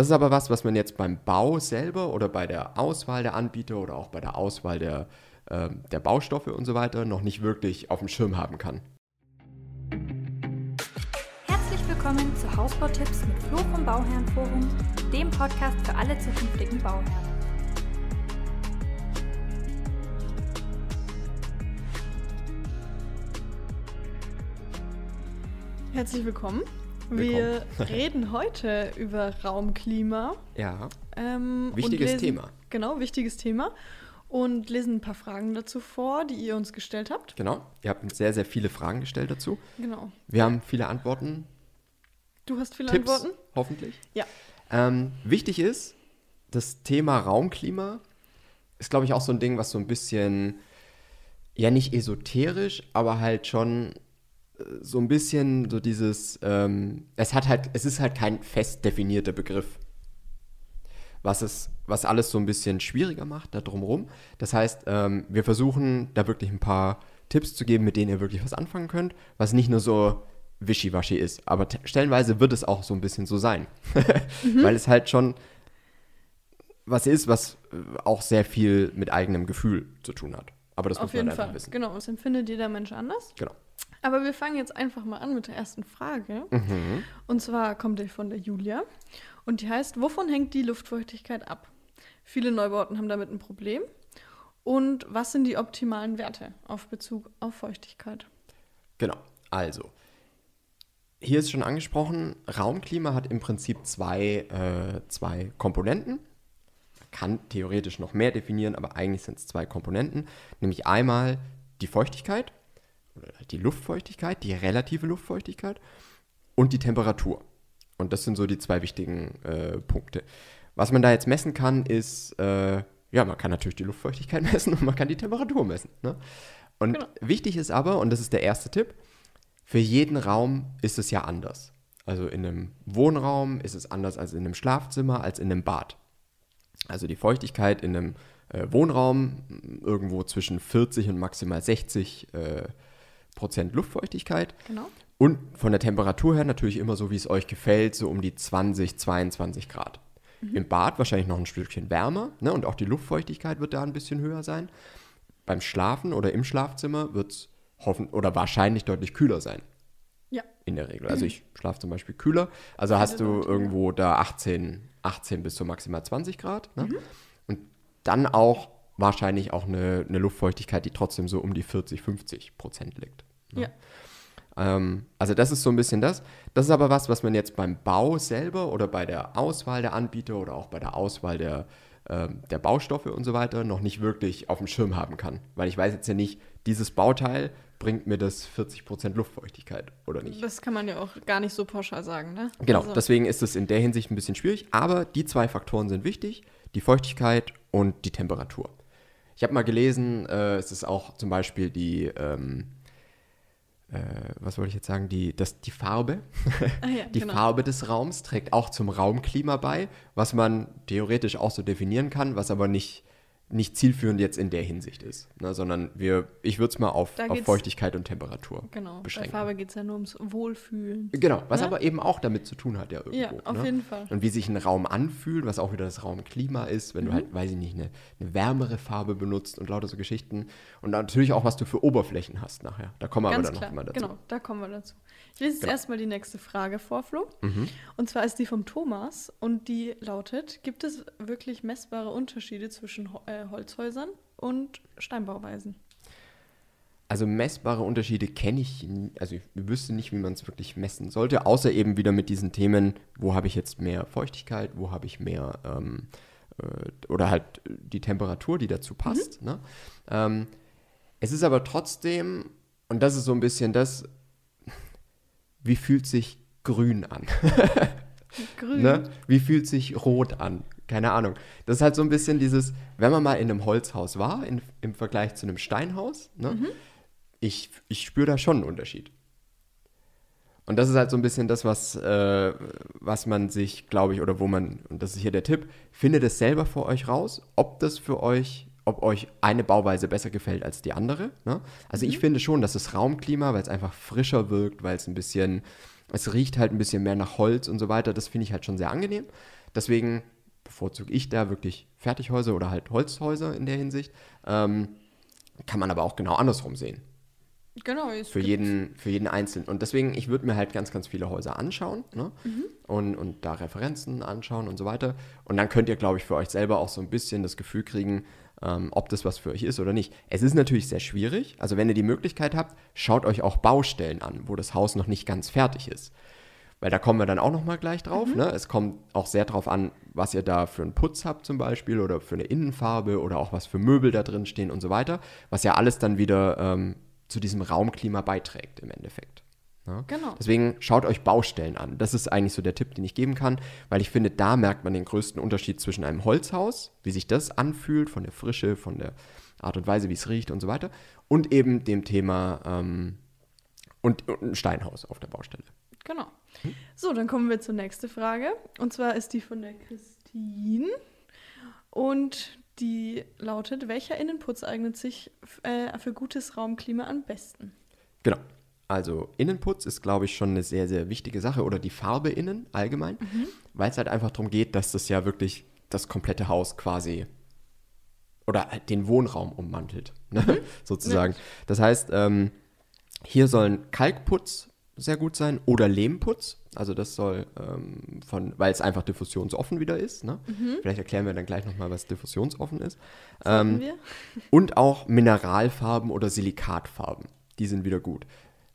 Das ist aber was, was man jetzt beim Bau selber oder bei der Auswahl der Anbieter oder auch bei der Auswahl der, äh, der Baustoffe und so weiter noch nicht wirklich auf dem Schirm haben kann. Herzlich willkommen zu Hausbautipps mit Flo vom Bauherrenforum, dem Podcast für alle zukünftigen Bauherren. Herzlich willkommen. Wir reden heute über Raumklima. Ja. Ähm, Wichtiges lesen, Thema. Genau, wichtiges Thema. Und lesen ein paar Fragen dazu vor, die ihr uns gestellt habt. Genau. Ihr habt uns sehr, sehr viele Fragen gestellt dazu. Genau. Wir haben viele Antworten. Du hast viele Tipps, Antworten? hoffentlich. Ja. Ähm, wichtig ist, das Thema Raumklima ist, glaube ich, auch so ein Ding, was so ein bisschen, ja nicht esoterisch, aber halt schon so ein bisschen so dieses, ähm, es hat halt, es ist halt kein fest definierter Begriff. Was es, was alles so ein bisschen schwieriger macht, da drumherum. Das heißt, ähm, wir versuchen da wirklich ein paar Tipps zu geben, mit denen ihr wirklich was anfangen könnt, was nicht nur so wischiwaschi ist. Aber stellenweise wird es auch so ein bisschen so sein. Weil es halt schon was ist, was äh, auch sehr viel mit eigenem Gefühl zu tun hat. Aber das Auf muss man jeden einfach Fall. wissen. Genau, das empfindet jeder Mensch anders. Genau. Aber wir fangen jetzt einfach mal an mit der ersten Frage. Mhm. Und zwar kommt die von der Julia. Und die heißt, wovon hängt die Luftfeuchtigkeit ab? Viele Neubauten haben damit ein Problem. Und was sind die optimalen Werte auf Bezug auf Feuchtigkeit? Genau. Also, hier ist schon angesprochen, Raumklima hat im Prinzip zwei, äh, zwei Komponenten. Man kann theoretisch noch mehr definieren, aber eigentlich sind es zwei Komponenten. Nämlich einmal die Feuchtigkeit oder die Luftfeuchtigkeit, die relative Luftfeuchtigkeit und die Temperatur. Und das sind so die zwei wichtigen äh, Punkte. Was man da jetzt messen kann, ist, äh, ja, man kann natürlich die Luftfeuchtigkeit messen und man kann die Temperatur messen. Ne? Und Genau. wichtig ist aber, und das ist der erste Tipp, für jeden Raum ist es ja anders. Also in einem Wohnraum ist es anders als in einem Schlafzimmer, als in einem Bad. Also die Feuchtigkeit in einem äh, Wohnraum irgendwo zwischen 40 und maximal 60 äh, Prozent Luftfeuchtigkeit. Genau. Und von der Temperatur her natürlich immer so, wie es euch gefällt, so um die 20, 22 Grad. Im Bad wahrscheinlich noch ein Stückchen wärmer ne? und auch die Luftfeuchtigkeit wird da ein bisschen höher sein. Beim Schlafen oder im Schlafzimmer wird es hoffen oder wahrscheinlich deutlich kühler sein. Ja. In der Regel. Also ich schlafe zum Beispiel kühler. Also hast du ja. irgendwo da 18, 18 bis zu maximal 20 Grad. Ne? Und dann auch wahrscheinlich auch eine, eine Luftfeuchtigkeit, die trotzdem so um die 40, 50 Prozent liegt. Ja. Ähm, also das ist so ein bisschen das. Das ist aber was, was man jetzt beim Bau selber oder bei der Auswahl der Anbieter oder auch bei der Auswahl der, ähm, der Baustoffe und so weiter noch nicht wirklich auf dem Schirm haben kann. Weil ich weiß jetzt ja nicht, dieses Bauteil bringt mir das 40% Luftfeuchtigkeit oder nicht. Das kann man ja auch gar nicht so pauschal sagen, ne? Genau, Also, deswegen ist es in der Hinsicht ein bisschen schwierig, aber die zwei Faktoren sind wichtig, die Feuchtigkeit und die Temperatur. Ich habe mal gelesen, äh, es ist auch zum Beispiel die, ähm, äh, was wollte ich jetzt sagen, die, das, die Farbe. Ah ja, die genau. Farbe des Raums trägt auch zum Raumklima bei, was man theoretisch auch so definieren kann, was aber nicht, nicht zielführend jetzt in der Hinsicht ist, ne, sondern wir, ich würde es mal auf, auf Feuchtigkeit und Temperatur Genau, bei beschränken. Farbe geht es ja nur ums Wohlfühlen. Genau, was Ne? aber eben auch damit zu tun hat, ja irgendwo. Ja, auf ne? jeden Fall. Und wie sich ein Raum anfühlt, was auch wieder das Raumklima ist, wenn du Mhm. halt, weiß ich nicht, eine, eine wärmere Farbe benutzt und lauter so Geschichten. Und natürlich auch, was du für Oberflächen hast nachher. Da kommen wir Ganz aber dann klar, noch mal dazu. genau, da kommen wir dazu. Ich lese jetzt Genau. erstmal die nächste Frage vor, Flo. Mhm. Und zwar ist die vom Thomas und die lautet, gibt es wirklich messbare Unterschiede zwischen Ho- äh, Holzhäusern und Steinbauweisen? Also messbare Unterschiede kenne ich, also ich wüsste nicht, wie man es wirklich messen sollte, außer eben wieder mit diesen Themen, wo habe ich jetzt mehr Feuchtigkeit, wo habe ich mehr, ähm, äh, oder halt die Temperatur, die dazu passt. Ne? Ähm, es ist aber trotzdem, und das ist so ein bisschen das, wie fühlt sich grün an? Grün. Ne? Wie fühlt sich rot an? Keine Ahnung. Das ist halt so ein bisschen dieses, wenn man mal in einem Holzhaus war, in, im Vergleich zu einem Steinhaus, ne? ich, ich spüre da schon einen Unterschied. Und das ist halt so ein bisschen das, was, äh, was man sich, glaube ich, oder wo man, und das ist hier der Tipp, findet es selber für euch raus, ob das für euch, ob euch eine Bauweise besser gefällt als die andere. Ne? Also ich finde schon, dass das Raumklima, weil es einfach frischer wirkt, weil es ein bisschen, es riecht halt ein bisschen mehr nach Holz und so weiter, das finde ich halt schon sehr angenehm. Deswegen bevorzuge ich da wirklich Fertighäuser oder halt Holzhäuser in der Hinsicht. Ähm, kann man aber auch genau andersrum sehen. Genau, es Für jeden, für jeden Einzelnen. Und deswegen, ich würde mir halt ganz, ganz viele Häuser anschauen ne? Mhm. und, und da Referenzen anschauen und so weiter. Und dann könnt ihr, glaube ich, für euch selber auch so ein bisschen das Gefühl kriegen, ähm, ob das was für euch ist oder nicht. Es ist natürlich sehr schwierig. Also wenn ihr die Möglichkeit habt, schaut euch auch Baustellen an, wo das Haus noch nicht ganz fertig ist. Weil da kommen wir dann auch noch mal gleich drauf. Mhm. Ne? Es kommt auch sehr drauf an, was ihr da für einen Putz habt zum Beispiel oder für eine Innenfarbe oder auch was für Möbel da drin stehen und so weiter. Was ja alles dann wieder ähm, zu diesem Raumklima beiträgt im Endeffekt. Ne? Genau. Deswegen schaut euch Baustellen an. Das ist eigentlich so der Tipp, den ich geben kann, weil ich finde, da merkt man den größten Unterschied zwischen einem Holzhaus, wie sich das anfühlt, von der Frische, von der Art und Weise, wie es riecht und so weiter, und eben dem Thema ähm, und, und ein Steinhaus auf der Baustelle. Genau. So, dann kommen wir zur nächsten Frage. Und zwar ist die von der Christine. Und die lautet, welcher Innenputz eignet sich äh, für gutes Raumklima am besten? Genau. Also Innenputz ist, glaube ich, schon eine sehr, sehr wichtige Sache oder die Farbe innen allgemein, weil es halt einfach darum geht, dass das ja wirklich das komplette Haus quasi oder halt den Wohnraum ummantelt, ne? sozusagen. Das heißt, ähm, hier sollen Kalkputz sehr gut sein oder Lehmputz. Also das soll ähm, von, weil es einfach diffusionsoffen wieder ist. Ne? Vielleicht erklären wir dann gleich nochmal, was diffusionsoffen ist. Ähm, und auch Mineralfarben oder Silikatfarben. Die sind wieder gut.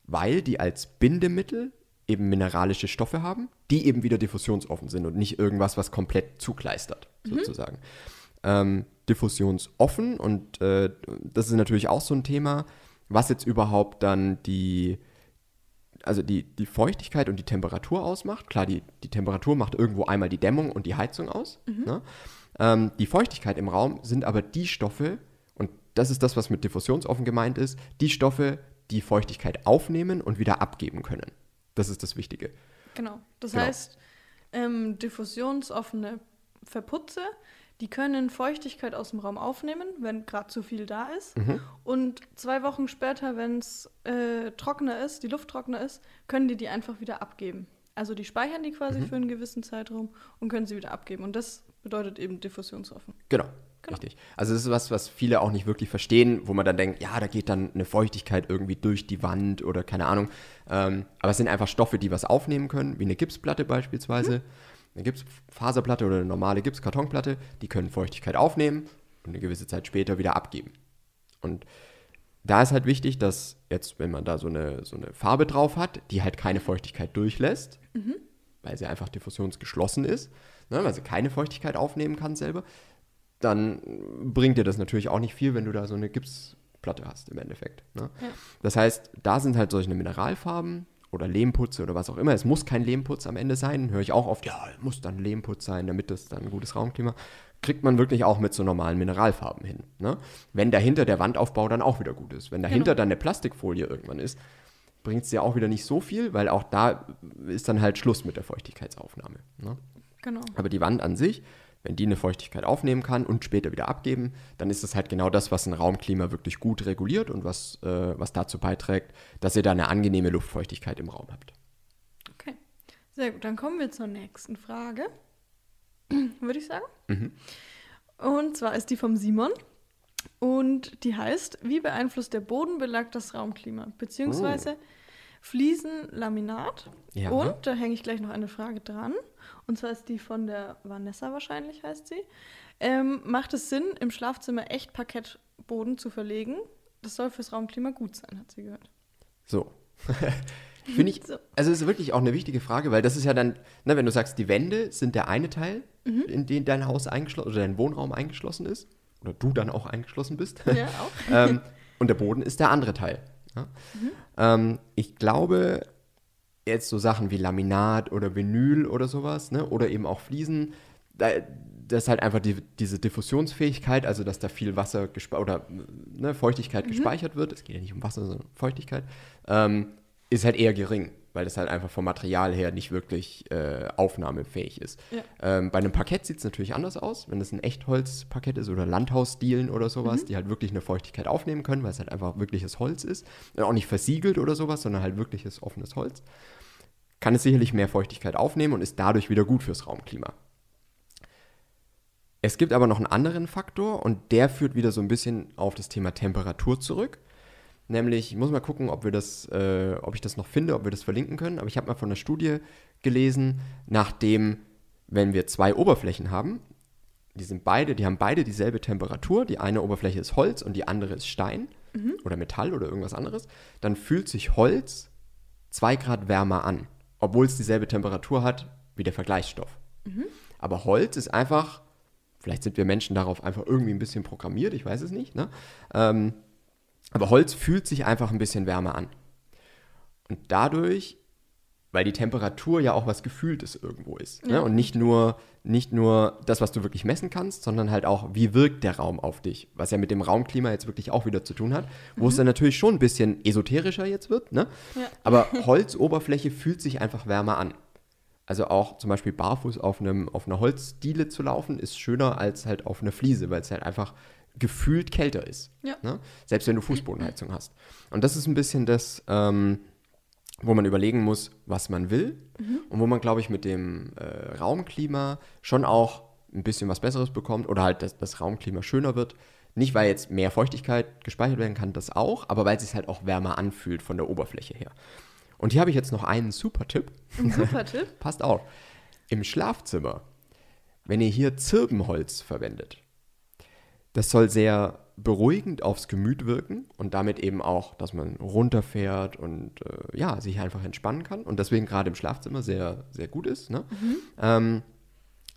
Weil die als Bindemittel eben mineralische Stoffe haben, die eben wieder diffusionsoffen sind und nicht irgendwas, was komplett zukleistert, sozusagen. Ähm, diffusionsoffen und äh, das ist natürlich auch so ein Thema, was jetzt überhaupt dann die, also die, die Feuchtigkeit und die Temperatur ausmacht. Klar, die, die Temperatur macht irgendwo einmal die Dämmung und die Heizung aus. Ne? Ähm, die Feuchtigkeit im Raum sind aber die Stoffe, und das ist das, was mit diffusionsoffen gemeint ist, die Stoffe, die Feuchtigkeit aufnehmen und wieder abgeben können. Das ist das Wichtige. Genau. Das Genau. heißt, ähm, diffusionsoffene Verputze, die können Feuchtigkeit aus dem Raum aufnehmen, wenn gerade zu viel da ist. Mhm. Und zwei Wochen später, wenn es äh, trockener ist, die Luft trockener ist, können die die einfach wieder abgeben. Also die speichern die quasi Mhm. für einen gewissen Zeitraum und können sie wieder abgeben. Und das bedeutet eben diffusionsoffen. Genau. Genau. Richtig. Also das ist was, was viele auch nicht wirklich verstehen, wo man dann denkt, ja, da geht dann eine Feuchtigkeit irgendwie durch die Wand oder keine Ahnung. Ähm, aber es sind einfach Stoffe, die was aufnehmen können, wie eine Gipsplatte beispielsweise. Eine Gipsfaserplatte oder eine normale Gipskartonplatte, die können Feuchtigkeit aufnehmen und eine gewisse Zeit später wieder abgeben. Und da ist halt wichtig, dass jetzt, wenn man da so eine, so eine Farbe drauf hat, die halt keine Feuchtigkeit durchlässt, weil sie einfach diffusionsgeschlossen ist, ne, weil sie keine Feuchtigkeit aufnehmen kann selber, dann bringt dir das natürlich auch nicht viel, wenn du da so eine Gipsplatte hast im Endeffekt. Ne? Ja. Das heißt, da sind halt solche Mineralfarben oder Lehmputze oder was auch immer. Es muss kein Lehmputz am Ende sein, höre ich auch oft, ja, muss dann Lehmputz sein, damit das dann ein gutes Raumklima. Kriegt man wirklich auch mit so normalen Mineralfarben hin. Ne? Wenn dahinter der Wandaufbau dann auch wieder gut ist. Wenn dahinter Genau. dann eine Plastikfolie irgendwann ist, bringt es ja auch wieder nicht so viel, weil auch da ist dann halt Schluss mit der Feuchtigkeitsaufnahme. Ne? Genau. Aber die Wand an sich, wenn die eine Feuchtigkeit aufnehmen kann und später wieder abgeben, dann ist das halt genau das, was ein Raumklima wirklich gut reguliert und was, äh, was dazu beiträgt, dass ihr da eine angenehme Luftfeuchtigkeit im Raum habt. Okay. Sehr gut. Dann kommen wir zur nächsten Frage. Würde ich sagen. Mhm. Und zwar ist die vom Simon. Und die heißt, wie beeinflusst der Bodenbelag das Raumklima? Beziehungsweise Fliesenlaminat. Ja. Und da hänge ich gleich noch eine Frage dran. Und zwar ist die von der Vanessa wahrscheinlich, heißt sie. Ähm, macht es Sinn, im Schlafzimmer echt Parkettboden zu verlegen? Das soll fürs Raumklima gut sein, hat sie gehört. So. Finde ich, So. also es ist wirklich auch eine wichtige Frage, weil das ist ja dann, ne, wenn du sagst, die Wände sind der eine Teil, in den dein Haus eingeschlossen oder dein Wohnraum eingeschlossen ist, oder du dann auch eingeschlossen bist. Ja, auch. ähm, und der Boden ist der andere Teil. Ja? Ähm, ich glaube, jetzt so Sachen wie Laminat oder Vinyl oder sowas, ne? oder eben auch Fliesen, da, das ist halt einfach die, diese Diffusionsfähigkeit, also dass da viel Wasser oder ne, Feuchtigkeit gespeichert wird, es geht ja nicht um Wasser, sondern Feuchtigkeit, ähm, ist halt eher gering, weil das halt einfach vom Material her nicht wirklich äh, aufnahmefähig ist. Ja. Ähm, bei einem Parkett sieht es natürlich anders aus, wenn es ein Echtholzparkett ist oder Landhausstielen oder sowas, die halt wirklich eine Feuchtigkeit aufnehmen können, weil es halt einfach wirkliches Holz ist. Und auch nicht versiegelt oder sowas, sondern halt wirkliches offenes Holz. Kann es sicherlich mehr Feuchtigkeit aufnehmen und ist dadurch wieder gut fürs Raumklima. Es gibt aber noch einen anderen Faktor und der führt wieder so ein bisschen auf das Thema Temperatur zurück. Nämlich, ich muss mal gucken, ob wir das, äh, ob ich das noch finde, ob wir das verlinken können. Aber ich habe mal von einer Studie gelesen, nachdem, wenn wir zwei Oberflächen haben, die sind beide, die haben beide dieselbe Temperatur. Die eine Oberfläche ist Holz und die andere ist Stein oder Metall oder irgendwas anderes. Dann fühlt sich Holz zwei Grad wärmer an, obwohl es dieselbe Temperatur hat wie der Vergleichsstoff. Aber Holz ist einfach, vielleicht sind wir Menschen darauf einfach irgendwie ein bisschen programmiert, ich weiß es nicht, ne? Ähm, aber Holz fühlt sich einfach ein bisschen wärmer an. Und dadurch, weil die Temperatur ja auch was Gefühltes irgendwo ist. Ne? Ja. Und nicht nur, nicht nur das, was du wirklich messen kannst, sondern halt auch, wie wirkt der Raum auf dich. Was ja mit dem Raumklima jetzt wirklich auch wieder zu tun hat. Wo es dann natürlich schon ein bisschen esoterischer jetzt wird. Ne? Ja. Aber Holzoberfläche fühlt sich einfach wärmer an. Also auch zum Beispiel barfuß auf, einem, auf einer Holzdiele zu laufen, ist schöner als halt auf einer Fliese, weil es halt einfach gefühlt kälter ist. Ja. Ne? Selbst wenn du Fußbodenheizung hast. Und das ist ein bisschen das, ähm, wo man überlegen muss, was man will und wo man, glaube ich, mit dem äh, Raumklima schon auch ein bisschen was Besseres bekommt oder halt das, das Raumklima schöner wird. Nicht, weil jetzt mehr Feuchtigkeit gespeichert werden kann, das auch, aber weil es sich halt auch wärmer anfühlt von der Oberfläche her. Und hier habe ich jetzt noch einen super Tipp. Ein super Tipp. Passt auf. Im Schlafzimmer, wenn ihr hier Zirbenholz verwendet, das soll sehr beruhigend aufs Gemüt wirken und damit eben auch, dass man runterfährt und äh, ja, sich einfach entspannen kann und deswegen gerade im Schlafzimmer sehr, sehr gut ist. Ne? Ähm,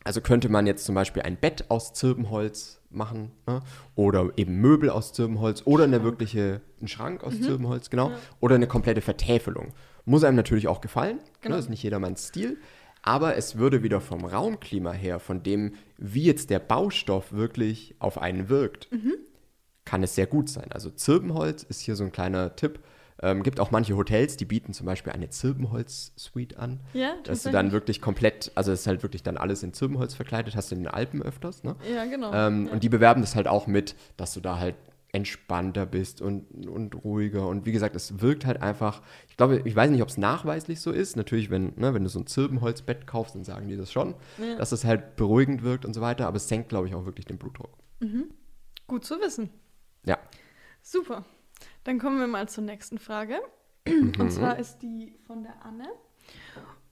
also könnte man jetzt zum Beispiel ein Bett aus Zirbenholz machen ne? oder eben Möbel aus Zirbenholz oder eine wirkliche, einen Schrank aus Zirbenholz, genau, oder eine komplette Vertäfelung. Muss einem natürlich auch gefallen, Genau. ne? ist nicht jedermanns Stil, aber es würde wieder vom Raumklima her, von dem, wie jetzt der Baustoff wirklich auf einen wirkt, kann es sehr gut sein. Also Zirbenholz ist hier so ein kleiner Tipp. Ähm, gibt auch manche Hotels, die bieten zum Beispiel eine Zirbenholz-Suite an. Ja, Dass du dann wirklich komplett, also es ist halt wirklich dann alles in Zirbenholz verkleidet, hast du in den Alpen öfters, ne? Ja, genau. Ähm, ja. Und die bewerben das halt auch mit, dass du da halt entspannter bist und, und ruhiger. Und wie gesagt, es wirkt halt einfach, ich glaube, ich weiß nicht, ob es nachweislich so ist. Natürlich, wenn, ne, wenn du so ein Zirbenholzbett kaufst, dann sagen die das schon, Ja. dass es halt beruhigend wirkt und so weiter. Aber es senkt, glaube ich, auch wirklich den Blutdruck. Gut zu wissen. Ja. Super. Dann kommen wir mal zur nächsten Frage. Mhm. Und zwar ist die von der Anne.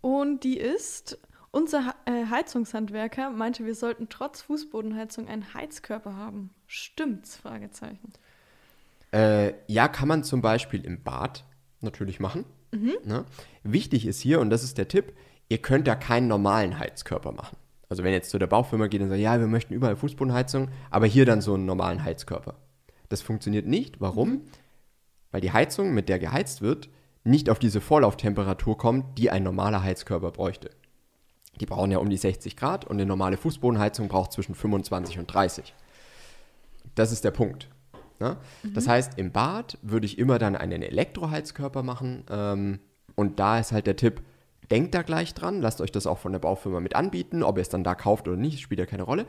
Und die ist, unser äh, Heizungshandwerker meinte, wir sollten trotz Fußbodenheizung einen Heizkörper haben. Stimmt's? Fragezeichen. Äh, ja, kann man zum Beispiel im Bad natürlich machen. Ne? Wichtig ist hier, und das ist der Tipp, ihr könnt da keinen normalen Heizkörper machen. Also wenn ihr jetzt zu der Baufirma geht und sagt, ja, wir möchten überall Fußbodenheizung, aber hier dann so einen normalen Heizkörper. Das funktioniert nicht. Warum? Weil die Heizung, mit der geheizt wird, nicht auf diese Vorlauftemperatur kommt, die ein normaler Heizkörper bräuchte. Die brauchen ja um die 60 Grad und eine normale Fußbodenheizung braucht zwischen 25 und 30. Das ist der Punkt. Ne? Das heißt, im Bad würde ich immer dann einen Elektroheizkörper machen. Ähm, und da ist halt der Tipp, denkt da gleich dran, lasst euch das auch von der Baufirma mit anbieten, ob ihr es dann da kauft oder nicht, spielt ja keine Rolle.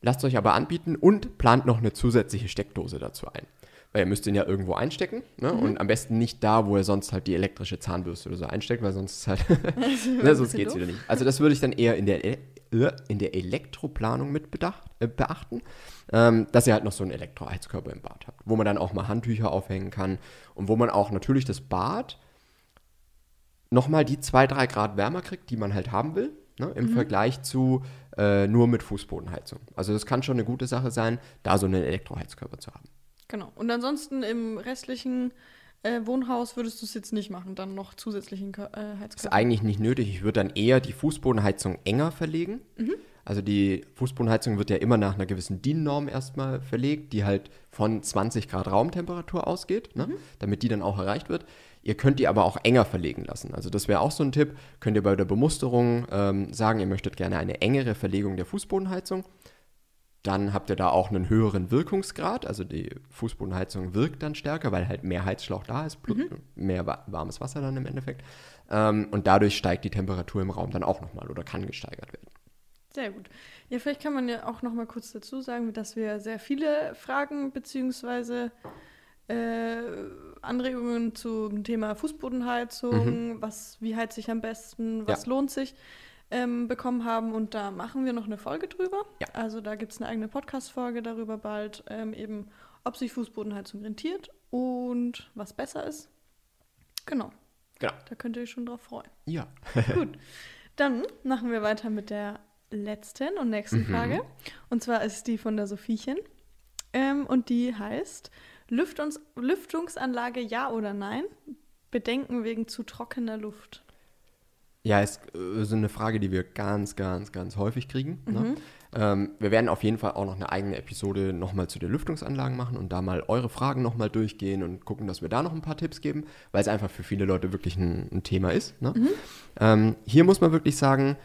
Lasst euch aber anbieten und plant noch eine zusätzliche Steckdose dazu ein. Weil ihr müsst den ja irgendwo einstecken ne? und am besten nicht da, wo ihr sonst halt die elektrische Zahnbürste oder so einsteckt, weil sonst ist halt, ne, sonst bisschen geht es doof. wieder nicht. Also das würde ich dann eher in der, äh, in der Elektroplanung mit bedacht, äh, beachten, ähm, dass ihr halt noch so einen Elektroheizkörper im Bad habt, wo man dann auch mal Handtücher aufhängen kann und wo man auch natürlich das Bad nochmal die 2-3 Grad wärmer kriegt, die man halt haben will, ne, im Vergleich zu äh, nur mit Fußbodenheizung. Also das kann schon eine gute Sache sein, da so einen Elektroheizkörper zu haben. Genau. Und ansonsten im restlichen äh, Wohnhaus würdest du es jetzt nicht machen, dann noch zusätzlichen äh, Ist Heizkörper. eigentlich nicht nötig. Ich würde dann eher die Fußbodenheizung enger verlegen. Also die Fußbodenheizung wird ja immer nach einer gewissen DIN-Norm erstmal verlegt, die halt von 20 Grad Raumtemperatur ausgeht, ne? damit die dann auch erreicht wird. Ihr könnt die aber auch enger verlegen lassen. Also das wäre auch so ein Tipp. Könnt ihr bei der Bemusterung ähm, sagen, ihr möchtet gerne eine engere Verlegung der Fußbodenheizung. Dann habt ihr da auch einen höheren Wirkungsgrad. Also die Fußbodenheizung wirkt dann stärker, weil halt mehr Heizschlauch da ist, plus mehr wa warmes Wasser dann im Endeffekt. Ähm, und dadurch steigt die Temperatur im Raum dann auch nochmal oder kann gesteigert werden. Sehr gut. Ja, vielleicht kann man ja auch noch mal kurz dazu sagen, dass wir sehr viele Fragen beziehungsweise äh, Anregungen zum Thema Fußbodenheizung, was, wie heizt sich am besten, was lohnt sich, ähm, bekommen haben und da machen wir noch eine Folge drüber. Ja. Also da gibt es eine eigene Podcast-Folge darüber bald, ähm, eben ob sich Fußbodenheizung rentiert und was besser ist. Genau, Genau. da könnt ihr euch schon drauf freuen. Ja. Gut, dann machen wir weiter mit der letzten und nächsten Mhm. Frage. Und zwar ist die von der Sophiechen. Ähm, und die heißt: Lüftungs Lüftungsanlage ja oder nein? Bedenken wegen zu trockener Luft. Ja, ist äh, so eine Frage, die wir ganz, ganz, ganz häufig kriegen. Mhm. Ne? Ähm, wir werden auf jeden Fall auch noch eine eigene Episode nochmal zu den Lüftungsanlagen machen und da mal eure Fragen nochmal durchgehen und gucken, dass wir da noch ein paar Tipps geben, weil es einfach für viele Leute wirklich ein, ein Thema ist. Ne? Mhm. Ähm, hier muss man wirklich sagen,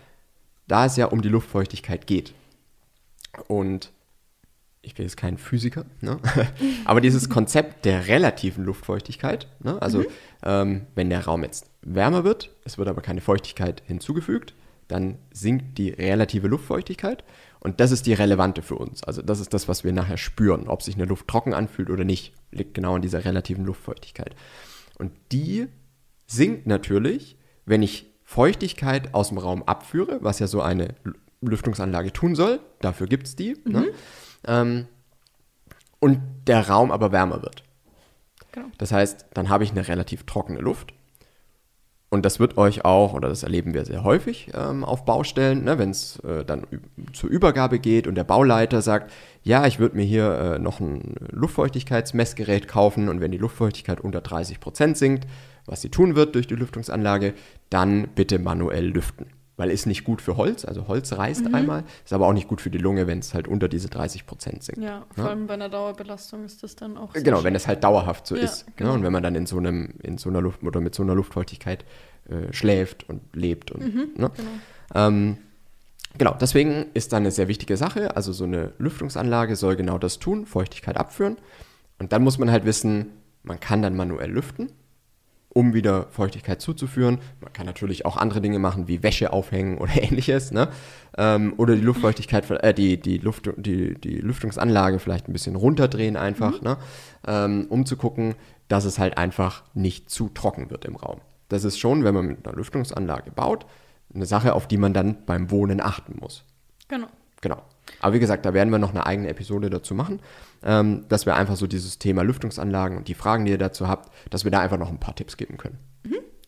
da es ja um die Luftfeuchtigkeit geht und ich bin jetzt kein Physiker, ne? aber dieses Konzept der relativen Luftfeuchtigkeit, ne? also ähm, wenn der Raum jetzt wärmer wird, es wird aber keine Feuchtigkeit hinzugefügt, dann sinkt die relative Luftfeuchtigkeit und das ist die relevante für uns. Also das ist das, was wir nachher spüren, ob sich eine Luft trocken anfühlt oder nicht, liegt genau an dieser relativen Luftfeuchtigkeit. Und die sinkt natürlich, wenn ich Feuchtigkeit aus dem Raum abführe, was ja so eine Lüftungsanlage tun soll. Dafür gibt es die. Ne? Ähm, und der Raum aber wärmer wird. Genau. Das heißt, dann habe ich eine relativ trockene Luft. Und das wird euch auch, oder das erleben wir sehr häufig ähm, auf Baustellen, ne, wenn es äh, dann zur Übergabe geht und der Bauleiter sagt, ja, ich würde mir hier äh, noch ein Luftfeuchtigkeitsmessgerät kaufen und wenn die Luftfeuchtigkeit unter 30 Prozent sinkt, was sie tun wird durch die Lüftungsanlage, dann bitte manuell lüften. Weil ist nicht gut für Holz, also Holz reißt einmal, ist aber auch nicht gut für die Lunge, wenn es halt unter diese 30 Prozent sinkt. Ja, vor allem bei einer Dauerbelastung ist das dann auch. sehr Genau, wenn es halt dauerhaft so Ja, ist. genau. Ne? Und wenn man dann in so einem, in so einer Luft oder mit so einer Luftfeuchtigkeit äh, schläft und lebt und ne? Genau. ähm, genau, deswegen ist dann eine sehr wichtige Sache. Also so eine Lüftungsanlage soll genau das tun, Feuchtigkeit abführen. Und dann muss man halt wissen, man kann dann manuell lüften, um wieder Feuchtigkeit zuzuführen. Man kann natürlich auch andere Dinge machen, wie Wäsche aufhängen oder ähnliches, ne? Ähm, oder die Luftfeuchtigkeit, äh, die, die, Luft, die, die Lüftungsanlage vielleicht ein bisschen runterdrehen einfach, ne? Ähm, um zu gucken, dass es halt einfach nicht zu trocken wird im Raum. Das ist schon, wenn man mit einer Lüftungsanlage baut, eine Sache, auf die man dann beim Wohnen achten muss. Genau. Genau. Aber wie gesagt, da werden wir noch eine eigene Episode dazu machen, ähm, dass wir einfach so dieses Thema Lüftungsanlagen und die Fragen, die ihr dazu habt, dass wir da einfach noch ein paar Tipps geben können.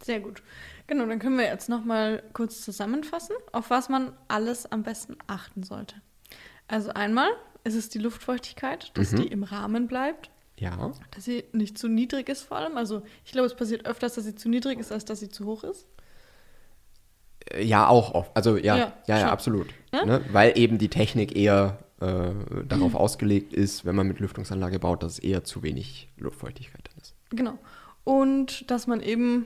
Sehr gut. Genau, dann können wir jetzt nochmal kurz zusammenfassen, auf was man alles am besten achten sollte. Also einmal ist es die Luftfeuchtigkeit, dass Mhm. die im Rahmen bleibt, Ja. dass sie nicht zu niedrig ist vor allem. Also ich glaube, es passiert öfters, dass sie zu niedrig ist, als dass sie zu hoch ist. Äh, Ja, auch oft. Also ja, Ja, ja, ja, absolut. Ja? Ne? Weil eben die Technik eher äh, darauf ausgelegt ist, wenn man mit Lüftungsanlage baut, dass es eher zu wenig Luftfeuchtigkeit dann ist. Genau. Und dass man eben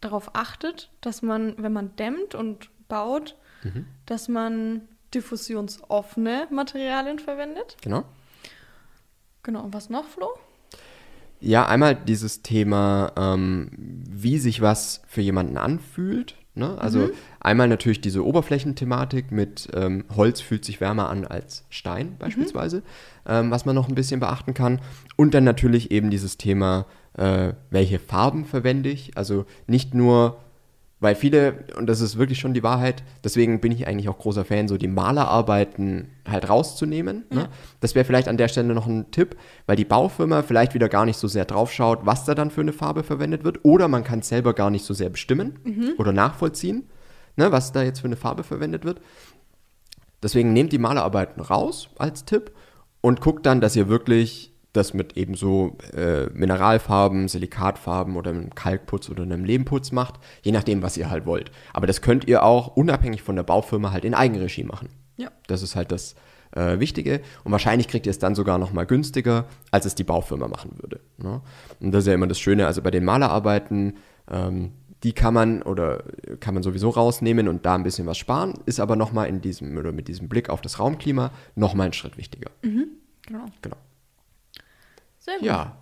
darauf achtet, dass man, wenn man dämmt und baut, Mhm. dass man diffusionsoffene Materialien verwendet. Genau. Genau. Und was noch, Flo? Ja, einmal dieses Thema, ähm, wie sich was für jemanden anfühlt. Ne? Also einmal natürlich diese Oberflächenthematik mit ähm, Holz fühlt sich wärmer an als Stein beispielsweise, ähm, was man noch ein bisschen beachten kann. Und dann natürlich eben dieses Thema, äh, welche Farben verwende ich. Also nicht nur, weil viele, und das ist wirklich schon die Wahrheit, deswegen bin ich eigentlich auch großer Fan, so die Malerarbeiten halt rauszunehmen. Ne? Das wäre vielleicht an der Stelle noch ein Tipp, weil die Baufirma vielleicht wieder gar nicht so sehr drauf schaut, was da dann für eine Farbe verwendet wird. Oder man kann es selber gar nicht so sehr bestimmen oder nachvollziehen, ne, was da jetzt für eine Farbe verwendet wird. Deswegen nehmt die Malerarbeiten raus als Tipp und guckt dann, dass ihr wirklich das mit eben so äh, Mineralfarben, Silikatfarben oder einem Kalkputz oder einem Lehmputz macht, je nachdem, was ihr halt wollt. Aber das könnt ihr auch unabhängig von der Baufirma halt in Eigenregie machen. Ja. Das ist halt das äh, Wichtige. Und wahrscheinlich kriegt ihr es dann sogar noch mal günstiger, als es die Baufirma machen würde. Ne? Und das ist ja immer das Schöne. Also bei den Malerarbeiten, ähm, die kann man oder kann man sowieso rausnehmen und da ein bisschen was sparen, ist aber noch mal in diesem oder mit diesem Blick auf das Raumklima noch mal einen Schritt wichtiger. Genau. Genau. Sehr gut. Ja,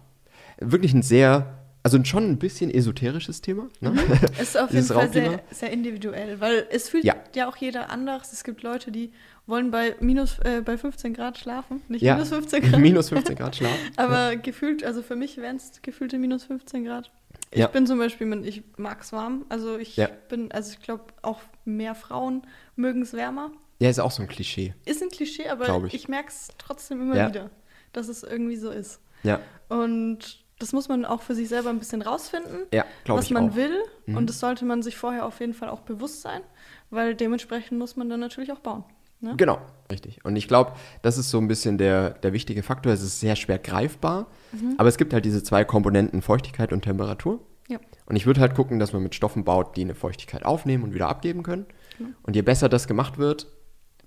wirklich ein sehr, also schon ein bisschen esoterisches Thema. Ne? Es ist auf jeden Fall sehr, sehr individuell, weil es fühlt Ja. ja. auch jeder anders. Es gibt Leute, die wollen bei minus äh, bei 15 Grad schlafen, nicht Ja, minus 15 Grad, minus 15 Grad Schlaf. aber gefühlt, also für mich wären es gefühlte minus 15 Grad. Ich Ja. bin zum Beispiel, ich mag es warm. Also ich Ja. bin, also ich glaube, auch mehr Frauen mögen es wärmer. Ja, ist auch so ein Klischee. Ist ein Klischee, aber ich, ich. merke es trotzdem immer Ja. wieder, dass es irgendwie so ist. Ja, Und das muss man auch für sich selber ein bisschen rausfinden, ja was man auch. will. Mhm. Und das sollte man sich vorher auf jeden Fall auch bewusst sein, weil dementsprechend muss man dann natürlich auch bauen. Ne? Genau, richtig. Und ich glaube, das ist so ein bisschen der, der wichtige Faktor. Es ist sehr schwer greifbar, Mhm. aber es gibt halt diese zwei Komponenten, Feuchtigkeit und Temperatur. Ja. Und ich würde halt gucken, dass man mit Stoffen baut, die eine Feuchtigkeit aufnehmen und wieder abgeben können. Genau. Und je besser das gemacht wird,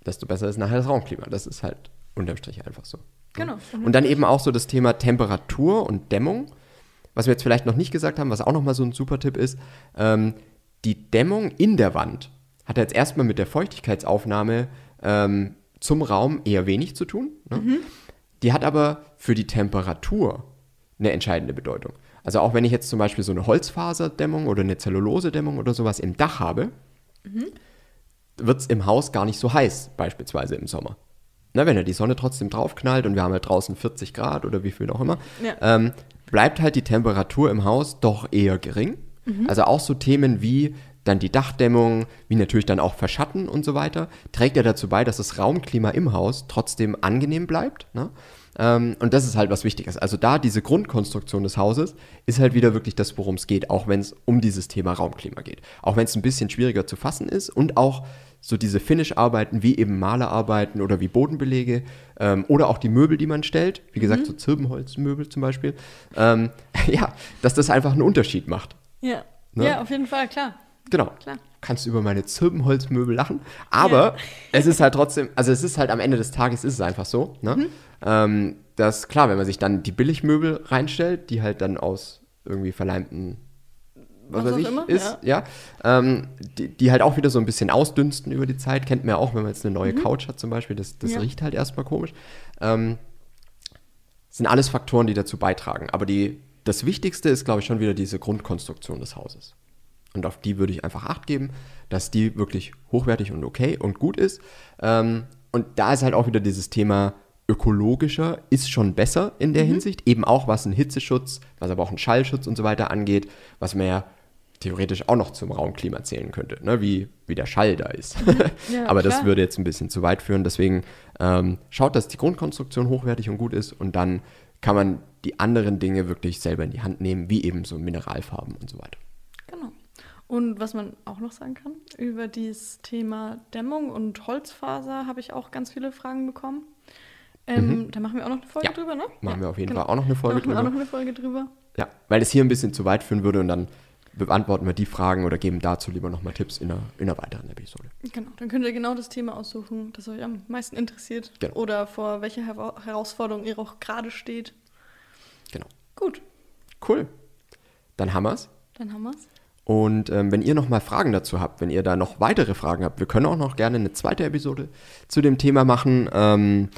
desto besser ist nachher das Raumklima. Das ist halt unterm Strich einfach so. Genau. Und dann eben auch so das Thema Temperatur und Dämmung. Was wir jetzt vielleicht noch nicht gesagt haben, was auch nochmal so ein super Tipp ist, ähm, die Dämmung in der Wand hat jetzt erstmal mit der Feuchtigkeitsaufnahme ähm, zum Raum eher wenig zu tun. Ne? Die hat aber für die Temperatur eine entscheidende Bedeutung. Also auch wenn ich jetzt zum Beispiel so eine Holzfaserdämmung oder eine Zellulosedämmung oder sowas im Dach habe, wird es im Haus gar nicht so heiß, beispielsweise im Sommer. Na, wenn ja die Sonne trotzdem draufknallt und wir haben halt draußen 40 Grad oder wie viel auch immer, Ja. ähm, bleibt halt die Temperatur im Haus doch eher gering. Also auch so Themen wie dann die Dachdämmung, wie natürlich dann auch Verschatten und so weiter, trägt ja dazu bei, dass das Raumklima im Haus trotzdem angenehm bleibt. Ne? Ähm, und das ist halt was Wichtiges. Also da diese Grundkonstruktion des Hauses ist halt wieder wirklich das, worum es geht, auch wenn es um dieses Thema Raumklima geht. Auch wenn es ein bisschen schwieriger zu fassen ist und auch so diese Finish-Arbeiten wie eben Malerarbeiten oder wie Bodenbelege ähm, oder auch die Möbel, die man stellt, wie gesagt, so Zirbenholzmöbel zum Beispiel, ähm, ja, dass das einfach einen Unterschied macht. Ja. Ne? ja, auf jeden Fall, klar. Genau. Klar. Kannst du über meine Zirbenholzmöbel lachen. Aber es ist halt trotzdem, also es ist halt am Ende des Tages ist es einfach so, ne? Mhm. Ähm, dass klar, wenn man sich dann die Billigmöbel reinstellt, die halt dann aus irgendwie verleimten was, Was weiß ich, immer, ist, ja, ähm, die, die halt auch wieder so ein bisschen ausdünsten über die Zeit, kennt man ja auch, wenn man jetzt eine neue Couch hat zum Beispiel, das, das Mhm. Ja. riecht halt erstmal komisch. Ähm, sind alles Faktoren, die dazu beitragen. Aber die, das Wichtigste ist, glaube ich, schon wieder diese Grundkonstruktion des Hauses. Und auf die würde ich einfach Acht geben, dass die wirklich hochwertig und okay und gut ist. Ähm, und da ist halt auch wieder dieses Thema ökologischer ist schon besser in der Hinsicht. Eben auch was einen Hitzeschutz, was aber auch einen Schallschutz und so weiter angeht, was man ja theoretisch auch noch zum Raumklima zählen könnte, ne? wie, wie der Schall da ist. Ja, aber das klar. würde jetzt ein bisschen zu weit führen. Deswegen ähm, schaut, dass die Grundkonstruktion hochwertig und gut ist und dann kann man die anderen Dinge wirklich selber in die Hand nehmen, wie eben so Mineralfarben und so weiter. Genau. Und was man auch noch sagen kann, über dieses Thema Dämmung und Holzfaser habe ich auch ganz viele Fragen bekommen. Ähm, Da machen wir auch noch eine Folge Mhm. Ja, drüber, ne? Machen wir auf jeden genau. Fall auch noch eine Da Folge machen wir auch drüber. noch eine Folge drüber. Ja, weil es hier ein bisschen zu weit führen würde und dann beantworten wir die Fragen oder geben dazu lieber nochmal Tipps in einer, in einer weiteren Episode. Genau, dann könnt ihr genau das Thema aussuchen, das euch am meisten interessiert. Genau. Oder vor welcher Hera Herausforderung ihr auch gerade steht. Genau. Gut, Cool. Dann haben wir's. dann haben wir's. Und ähm, wenn ihr noch mal Fragen dazu habt, wenn ihr da noch weitere Fragen habt, wir können auch noch gerne eine zweite Episode zu dem Thema machen. Ähm,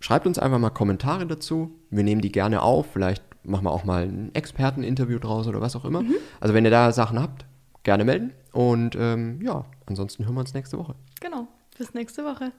schreibt uns einfach mal Kommentare dazu. Wir nehmen die gerne auf. Vielleicht machen wir auch mal ein Experteninterview draus oder was auch immer. Also wenn ihr da Sachen habt, gerne melden. Und ähm, ja, ansonsten hören wir uns nächste Woche. Genau. Bis nächste Woche.